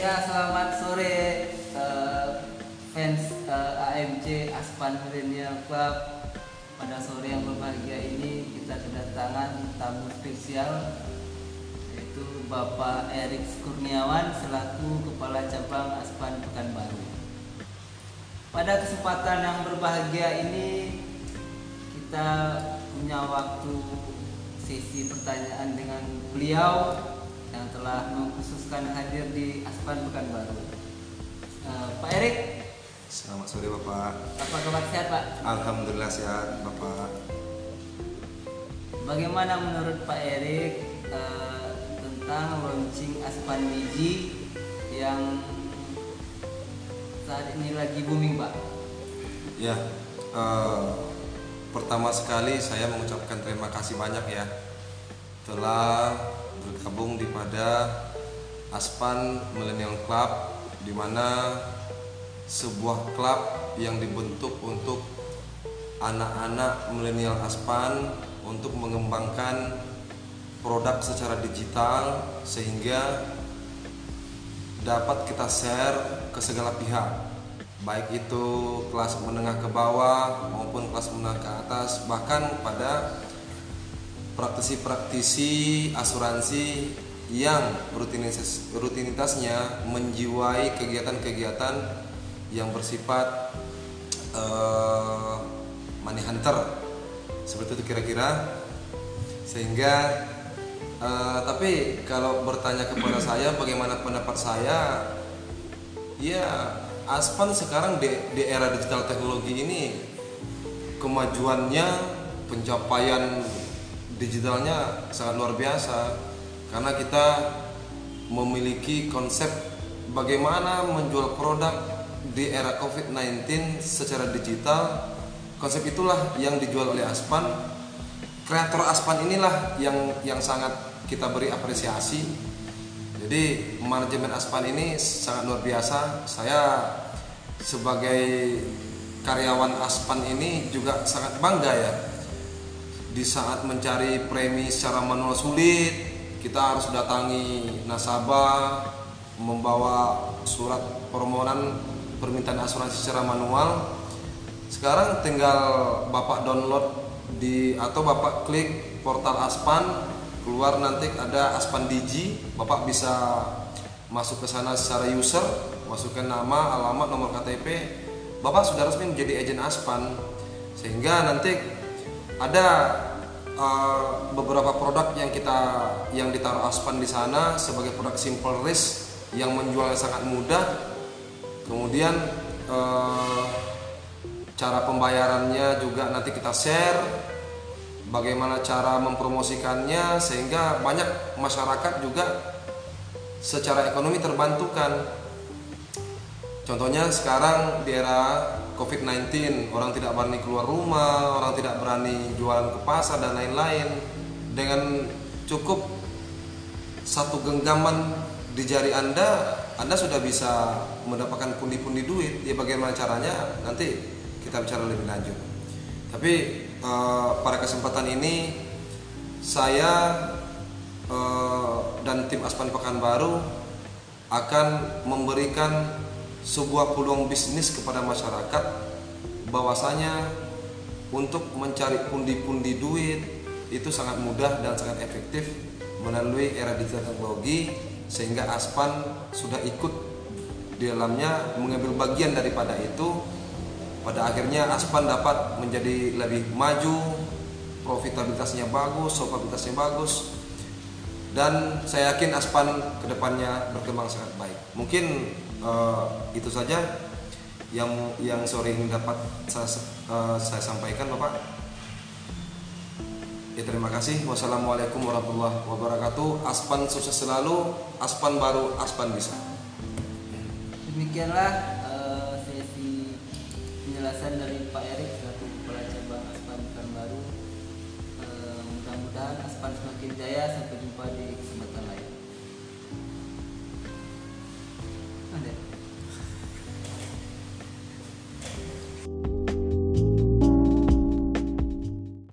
Ya, selamat sore eh, fans eh, AMC Aspan Millennial Club. Pada sore yang berbahagia ini kita kedatangan tamu spesial yaitu Bapak Erik Kurniawan selaku Kepala Cabang Aspan Pekanbaru. Pada kesempatan yang berbahagia ini kita punya waktu sesi pertanyaan dengan beliau yang telah mengkhususkan hadir di Aspan Pekanbaru. Eh, Pak Erik, Selamat sore Bapak. apa kabar sehat Pak? Alhamdulillah sehat Bapak. Bagaimana menurut Pak Erik eh, tentang launching Aspan Biji yang saat ini lagi booming Pak? Ya, eh, pertama sekali saya mengucapkan terima kasih banyak ya telah bergabung di pada Aspan Millennial Club di mana sebuah klub yang dibentuk untuk anak-anak milenial Aspan untuk mengembangkan produk secara digital sehingga dapat kita share ke segala pihak. Baik itu kelas menengah ke bawah maupun kelas menengah ke atas bahkan pada praktisi-praktisi asuransi yang rutinitas, rutinitasnya menjiwai kegiatan-kegiatan yang bersifat eh, money hunter. Seperti itu kira-kira. Sehingga eh, tapi kalau bertanya kepada saya bagaimana pendapat saya? Ya Aspan sekarang di, di era digital teknologi ini kemajuannya pencapaian digitalnya sangat luar biasa karena kita memiliki konsep bagaimana menjual produk di era COVID-19 secara digital. Konsep itulah yang dijual oleh Aspan. Kreator Aspan inilah yang yang sangat kita beri apresiasi. Jadi manajemen Aspan ini sangat luar biasa. Saya sebagai karyawan Aspan ini juga sangat bangga ya di saat mencari premi secara manual sulit kita harus datangi nasabah membawa surat permohonan permintaan asuransi secara manual. Sekarang tinggal bapak download di atau bapak klik portal Aspan. Keluar nanti ada Aspan Digi. Bapak bisa masuk ke sana secara user masukkan nama alamat nomor KTP bapak sudah resmi menjadi agen Aspan. Sehingga nanti ada uh, beberapa produk yang kita yang ditaruh Aspan di sana sebagai produk simple risk yang menjualnya sangat mudah. Kemudian uh, cara pembayarannya juga nanti kita share bagaimana cara mempromosikannya sehingga banyak masyarakat juga secara ekonomi terbantukan. Contohnya sekarang di era COVID-19 orang tidak berani keluar rumah orang tidak berani jualan ke pasar dan lain-lain. Dengan cukup satu genggaman di jari anda anda sudah bisa mendapatkan pundi-pundi duit. Ya bagaimana caranya? Nanti kita bicara lebih lanjut. Tapi eh, pada kesempatan ini saya eh, dan tim Aspan Pekanbaru akan memberikan sebuah peluang bisnis kepada masyarakat bahwasanya untuk mencari pundi-pundi duit itu sangat mudah dan sangat efektif melalui era digital teknologi sehingga Aspan sudah ikut di dalamnya mengambil bagian daripada itu. Pada akhirnya Aspan dapat menjadi lebih maju profitabilitasnya bagus solvabilitasnya bagus dan saya yakin Aspan ke depannya berkembang sangat baik. Mungkin uh, itu saja yang yang sore ini dapat saya, uh, saya sampaikan Bapak Ya, terima kasih. Wassalamualaikum warahmatullahi wabarakatuh. Aspan sukses selalu. Aspan baru, Aspan bisa. Demikianlah eh, sesi penjelasan dari Pak Erik selaku Kepala Cabang Aspan Pekanbaru. Eh, mudah-mudahan Aspan semakin jaya sampai